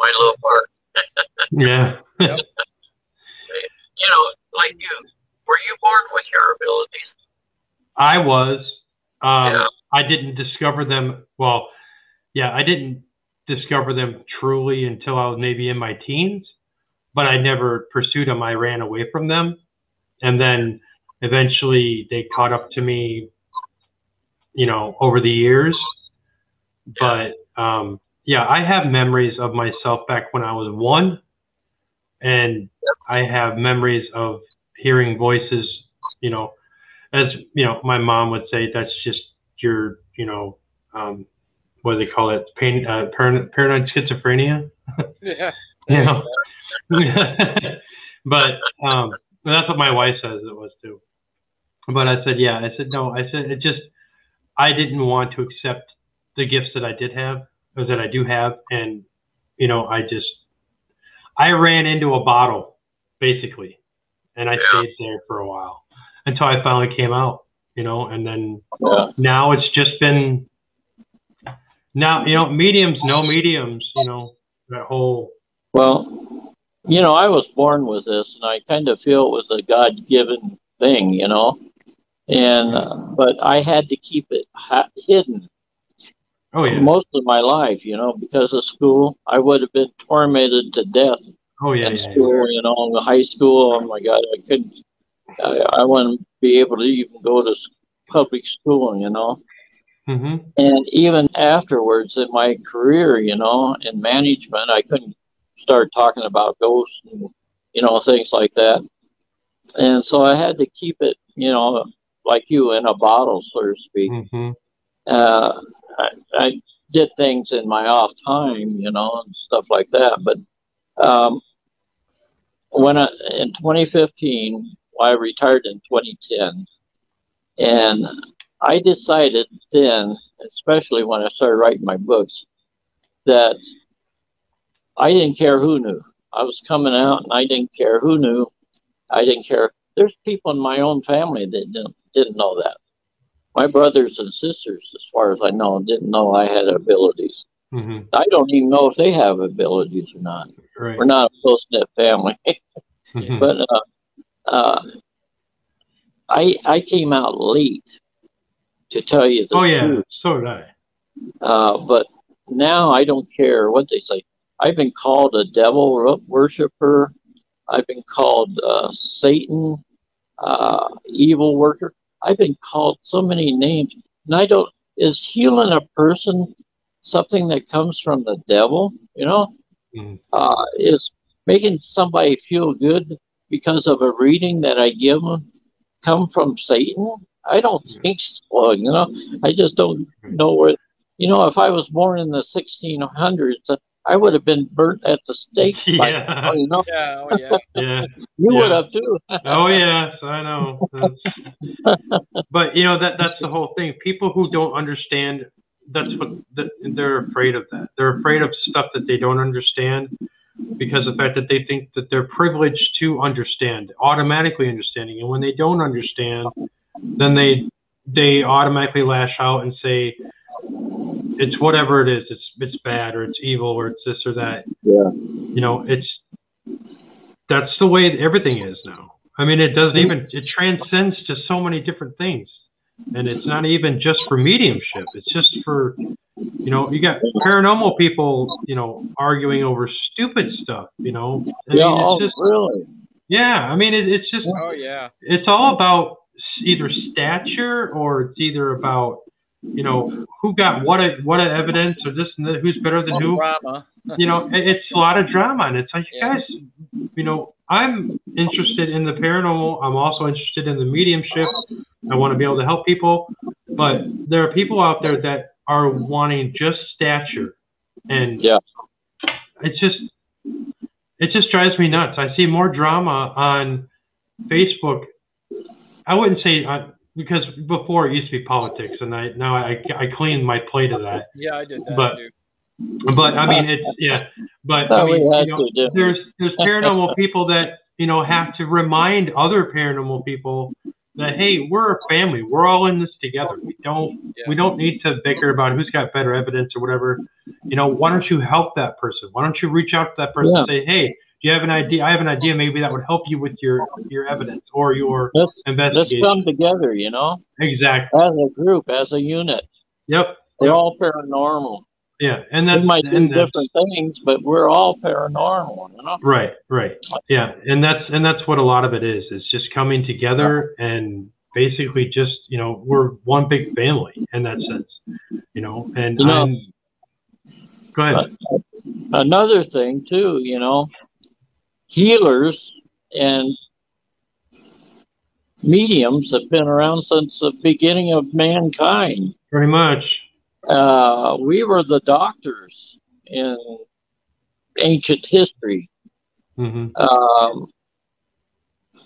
My little part. yeah. You know, like you, were you born with your abilities? I was. Um, Yeah. I didn't discover them. Well, yeah, I didn't discover them truly until I was maybe in my teens, but I never pursued them. I ran away from them. And then eventually they caught up to me, you know, over the years. But um, yeah, I have memories of myself back when I was one. And I have memories of hearing voices, you know, as you know, my mom would say, that's just your, you know, um, what do they call it? Pain, uh, paranoid, paranoid schizophrenia. Yeah. You know, but um, that's what my wife says it was too. But I said, yeah, I said no. I said it just, I didn't want to accept the gifts that I did have, or that I do have, and you know, I just I ran into a bottle basically, and I Yeah. stayed there for a while until I finally came out. You know, and then Yeah. now it's just been now you know mediums, no mediums. You know that whole Well, you know, I was born with this, and I kind of feel it was a God-given thing, you know. And uh, but I had to keep it ha- hidden oh yeah, most of my life, you know, because of school. I would have been tormented to death oh yeah, in yeah, yeah. school, you know, in the high school. Oh my God, I couldn't. I, I wouldn't be able to even go to public school, you know. hmm And even afterwards in my career, you know, in management, I couldn't start talking about ghosts and, you know, things like that. And so I had to keep it, you know, like you in a bottle, so to speak. hmm Uh, I, I did things in my off time, you know, and stuff like that. But um, when I, in 2015, I retired in 2010, and I decided then, especially when I started writing my books, that I didn't care who knew. I was coming out, and I didn't care who knew. I didn't care. There's people in my own family that didn't didn't know that. My brothers and sisters, as far as I know, didn't know I had abilities. hmm I don't even know if they have abilities or not. Right. We're not a close knit family. Mhm. but uh, uh, I I came out late to tell you the oh yeah, truth. so did I. Uh, but now I don't care what they say. I've been called a devil worshiper. I've been called uh, Satan, uh, evil worker. I've been called so many names, and I don't. Is healing a person something that comes from the devil? You know, Mhm. uh, is making somebody feel good because of a reading that I give them come from Satan? I don't think so. You know, I just don't know where. You know, if I was born in the 1600s, uh, I would have been burnt at the stake. by Yeah. now, you know, Yeah, oh yeah. Yeah. you would have too. Oh yes, I know. But you know that that's the whole thing. People who don't understand, that's what that, they're afraid of. That they're afraid of stuff that they don't understand because of the fact that they think that they're privileged to understand, automatically understanding, and when they don't understand, then they they automatically lash out and say it's whatever it is. It's it's bad or it's evil or it's this or that. Yeah. You know, it's that's the way everything is now. I mean, it doesn't even it transcends to so many different things, and it's not even just for mediumship. It's just for you know, you got paranormal people, you know, arguing over stupid stuff. You know, I yeah, mean, oh, it's just really? yeah. I mean, it, it's just Oh yeah. it's all about either stature or it's either about you know who got what what evidence or this and that, who's better than who Drama. you know, it- it's a lot of drama, and it's like, Yeah. guys, you know, I'm interested in the paranormal. I'm also interested in the mediumship. I want to be able to help people, but there are people out there that are wanting just stature, and Yeah. it's just, it just drives me nuts. I see more drama on Facebook. I wouldn't say uh, because before it used to be politics, and I now I I cleaned my plate of that. Yeah, I did that But- too. But I mean, it's yeah. But No, I mean, you know, to there's there's paranormal people that you know have to remind other paranormal people that hey, we're a family. We're all in this together. We don't Yeah. we don't need to bicker about who's got better evidence or whatever. You know, why don't you help that person? Why don't you reach out to that person Yeah. and say, hey, do you have an idea? I have an idea. Maybe that would help you with your your evidence or your Let's, let's come together, you know, exactly. as a group, as a unit. Yep. We're all paranormal. Yeah. And that's might do different things, but we're all paranormal, you know. Right, right. Yeah, and that's and that's what a lot of it is. It's just coming together and basically just, you know, we're one big family in that sense. You know, and You know- Go ahead. Another thing too, you know, healers and mediums have been around since the beginning of mankind. Pretty much. Uh, we were the doctors in ancient history. hmm Um,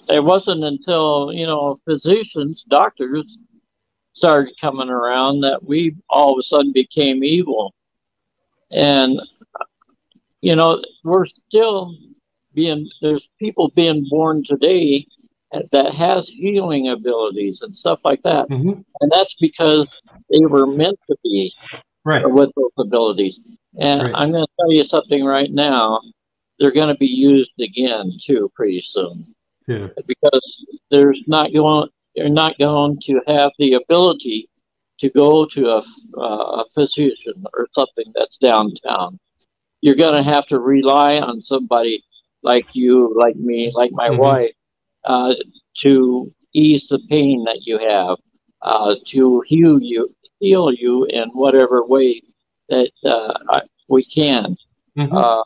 it wasn't until you know physicians, doctors, started coming around that we all of a sudden became evil. And, you know, we're still being, there's people being born today that has healing abilities and stuff like that. Mm-hmm. And that's because they were meant to be Right. with those abilities. And Right. I'm going to tell you something right now. They're going to be used again too pretty soon Yeah. because there's not going you're not going to have the ability to go to a, uh, a physician or something that's downtown. You're going to have to rely on somebody like you, like me, like my Mhm. wife, uh, to ease the pain that you have, uh, to heal you, heal you in whatever way that uh, we can. Mhm. Uh,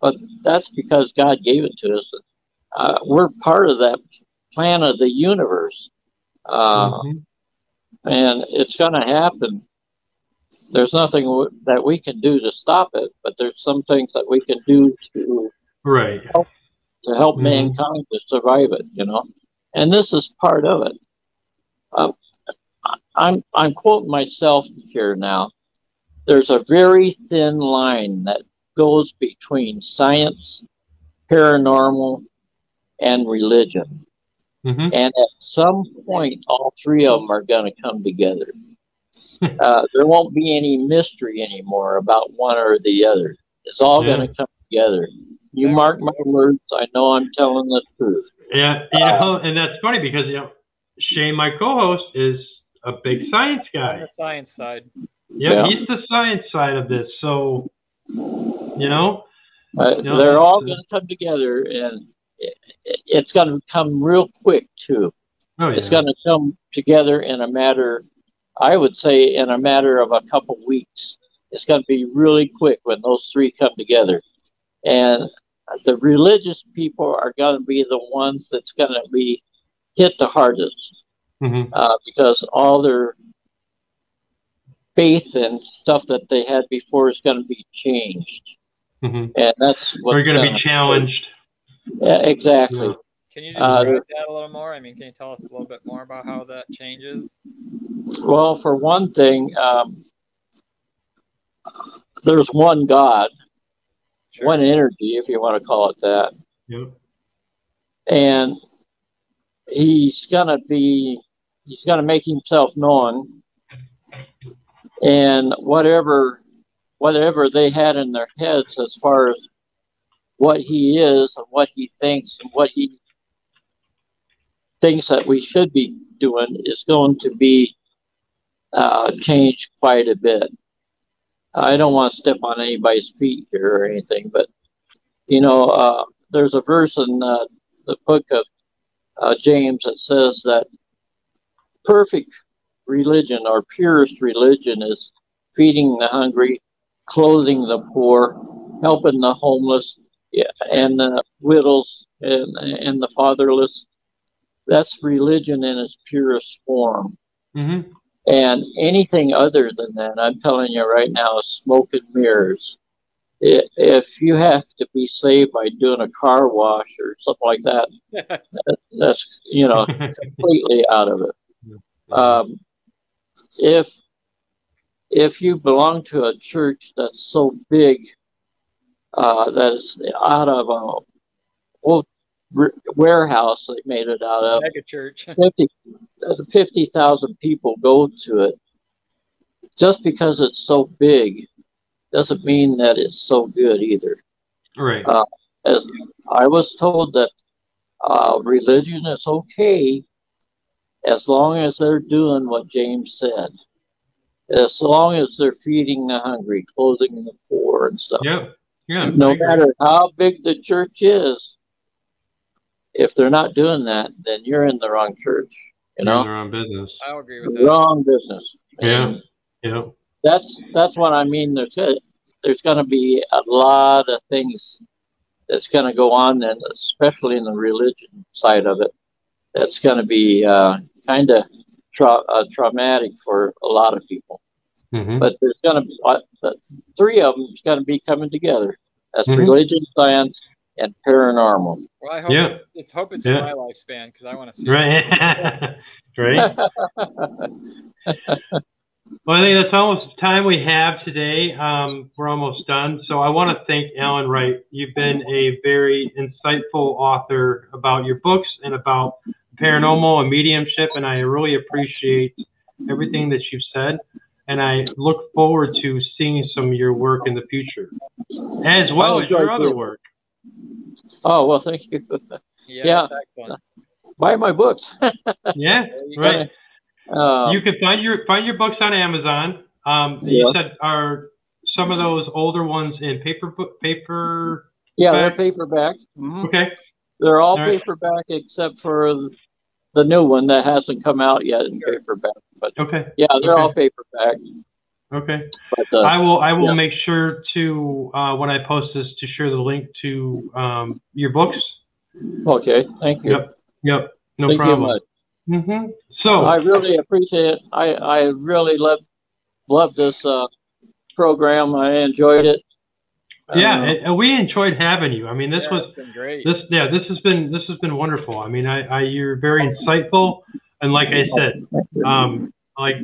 but that's because God gave it to us. Uh, we're part of that plan of the universe, uh, Mhm. and it's going to happen. There's nothing w- that we can do to stop it, but there's some things that we can do to Right. to help Mhm. mankind to survive it. You know, and this is part of it. Uh, I'm I'm quoting myself here now. There's a very thin line that goes between science, paranormal, and religion. hmm And at some point, all three of them are going to come together. uh, there won't be any mystery anymore about one or the other. It's all Yeah. going to come together. You mark my words. I know I'm telling the truth. Yeah, you know, and that's funny because you know Shane, my co-host, is a big science On guy. the science side. Yeah, Yeah. he's the science side of this. So, you know, Uh, No, they're all going to come together, and it, it's going to come real quick too. oh yeah, It's going to come together in a matter, I would say, in a matter of a couple weeks. It's going to be really quick when those three come together, and the religious people are going to be the ones that's going to be hit the hardest hmm uh, because all their faith and stuff that they had before is going to be changed, hmm and that's what we're going to be challenged. Yeah, exactly. Yeah. Can you Uh, describe that a little more? I mean, can you tell us a little bit more about how that changes? Well, for one thing, um, there's one God, Sure. one energy, if you want to call it that, Yep. and he's gonna be, he's gonna make himself known, and whatever, whatever they had in their heads as far as what he is and what he thinks and what he thinks that we should be doing is going to be uh, changed quite a bit. I don't want to step on anybody's feet here or anything, but you know, uh, there's a verse in uh, the book of uh, James that says that perfect religion or purest religion is feeding the hungry, clothing the poor, helping the homeless, and the widows and, and the fatherless. That's religion in its purest form. hmm And anything other than that, I'm telling you right now, is smoke and mirrors. If you have to be saved by doing a car wash or something like that, that's you know completely out of it. Um, if if you belong to a church that's so big uh, that is out of a old r- warehouse they made it out of, Mega church. 50 uh, 50,000 people go to it. Just because it's so big doesn't mean that it's so good either. right. Uh, As I was told that uh, religion is okay as long as they're doing what James said. As long as they're feeding the hungry, clothing the poor, and stuff. Yep. Yeah. No matter how big the church is, if they're not doing that, then you're in the wrong church. You You're in know, the wrong business. I'll agree with that. wrong business. Yeah. And Yeah. that's that's what I mean. There's a, there's going to be a lot of things that's going to go on, and especially in the religion side of it, that's going to be uh, kind of tra- uh, traumatic for a lot of people. hmm But there's going to be uh, the three of them is going to be coming together. That's Mhm. religion, science, and paranormal. Well, I hope Yeah. it's hope it's Yeah. in my lifespan because I want to see. Right. right. Well, I think that's almost the time we have today. Um, we're almost done. So I want to thank Alan Wright. You've been a very insightful author about your books and about paranormal and mediumship, and I really appreciate everything that you've said. And I look forward to seeing some of your work in the future, as well as your other work. Oh well, thank you. Yeah, Yeah. excellent. Buy my books. Yeah, right. Uh, you can find your find your books on Amazon. Um, You said are some of those older ones in paper book paper. yeah, they're back. paperback. Mhm. Okay, They're all All right. paperback except for the new one that hasn't come out yet in paperback. But okay, yeah, they're Okay. all paperback. Okay. But uh, I will. I will yeah. make sure to uh, when I post this to share the link to um, your books. okay, thank you. Yep. Yep. No thank problem. you much. hmm So I really appreciate it. I I really love love this uh, program. I enjoyed it. yeah, Uh, and, and we enjoyed having you. I mean, this Yeah, was been great. this. Yeah, this has been this has been wonderful. I mean, I, I you're very insightful, and like I said, um, like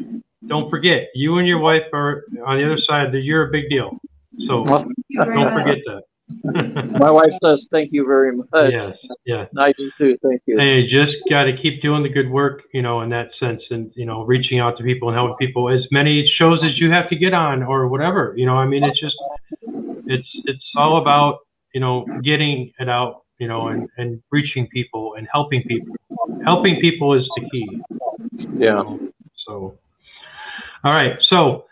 don't forget, you and your wife are on the other side. That you're a big deal. So well, don't forget that. my wife says thank you very much. yes. Yeah. I do too. Thank you. And you just got to keep doing the good work, you know, in that sense, and you know, reaching out to people and helping people. As many shows as you have to get on, or whatever, you know. I mean, it's just, it's it's all about you know getting it out, you know, and and reaching people and helping people. Helping people is the key. Yeah. So, all right. So,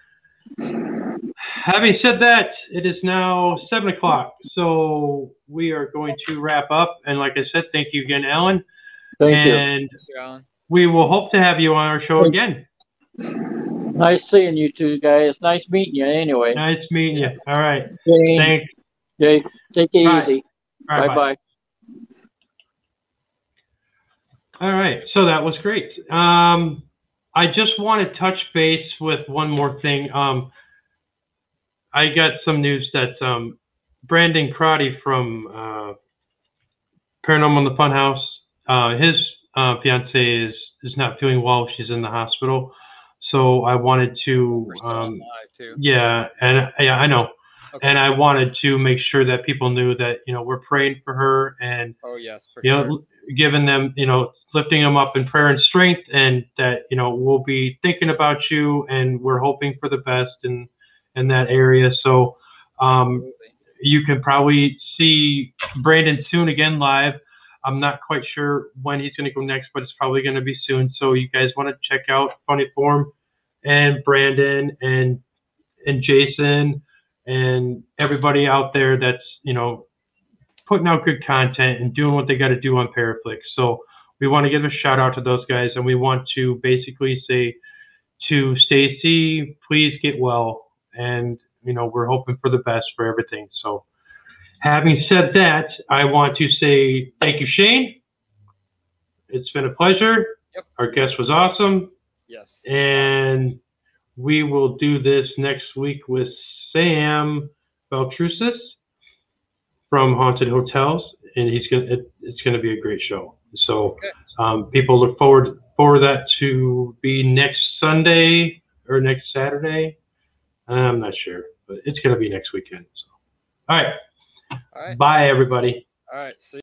having said that, it is now seven o'clock. So we are going to wrap up. And like I said, thank you again, Alan. Thank you. and Mr. Allen. we will hope to have you on our show again. Nice seeing you two guys. Nice meeting you anyway. Nice meeting you. All right. Jane, Thanks. Jay, take it Bye. easy. All right, Bye bye. bye. All right. So that was great. Um, I just want to touch base with one more thing. Um, I got some news that um, Brandon Crotty from uh, Paranormal in the Funhouse, uh, his uh, fiance is is not feeling well. She's in the hospital. So I wanted to, We're still on um, yeah, and yeah, I know. Okay. And I wanted to make sure that people knew that you know we're praying for her and oh yes, for you sure. know, giving them, you know, lifting them up in prayer and strength, and that you know we'll be thinking about you, and we're hoping for the best in in that area. So um, you can probably see Brandon soon again live. I'm not quite sure when he's going to go next, but it's probably going to be soon. So you guys want to check out Funny Form and Brandon and and Jason and everybody out there that's you know putting out good content and doing what they got to do on Paraflix. So we want to give a shout out to those guys, and we want to basically say to Stacy, please get well, and you know we're hoping for the best for everything. So having said that, I want to say thank you, Shane. It's been a pleasure. Yep. Our guest was awesome, Yes. and we will do this next week with Sam Baltrusis from Haunted Hotels, and he's gonna it, it's gonna be a great show. So um, people look forward for that to be next Sunday or next Saturday. I'm not sure, but it's gonna be next weekend. So all right, All right. bye everybody. All right. See.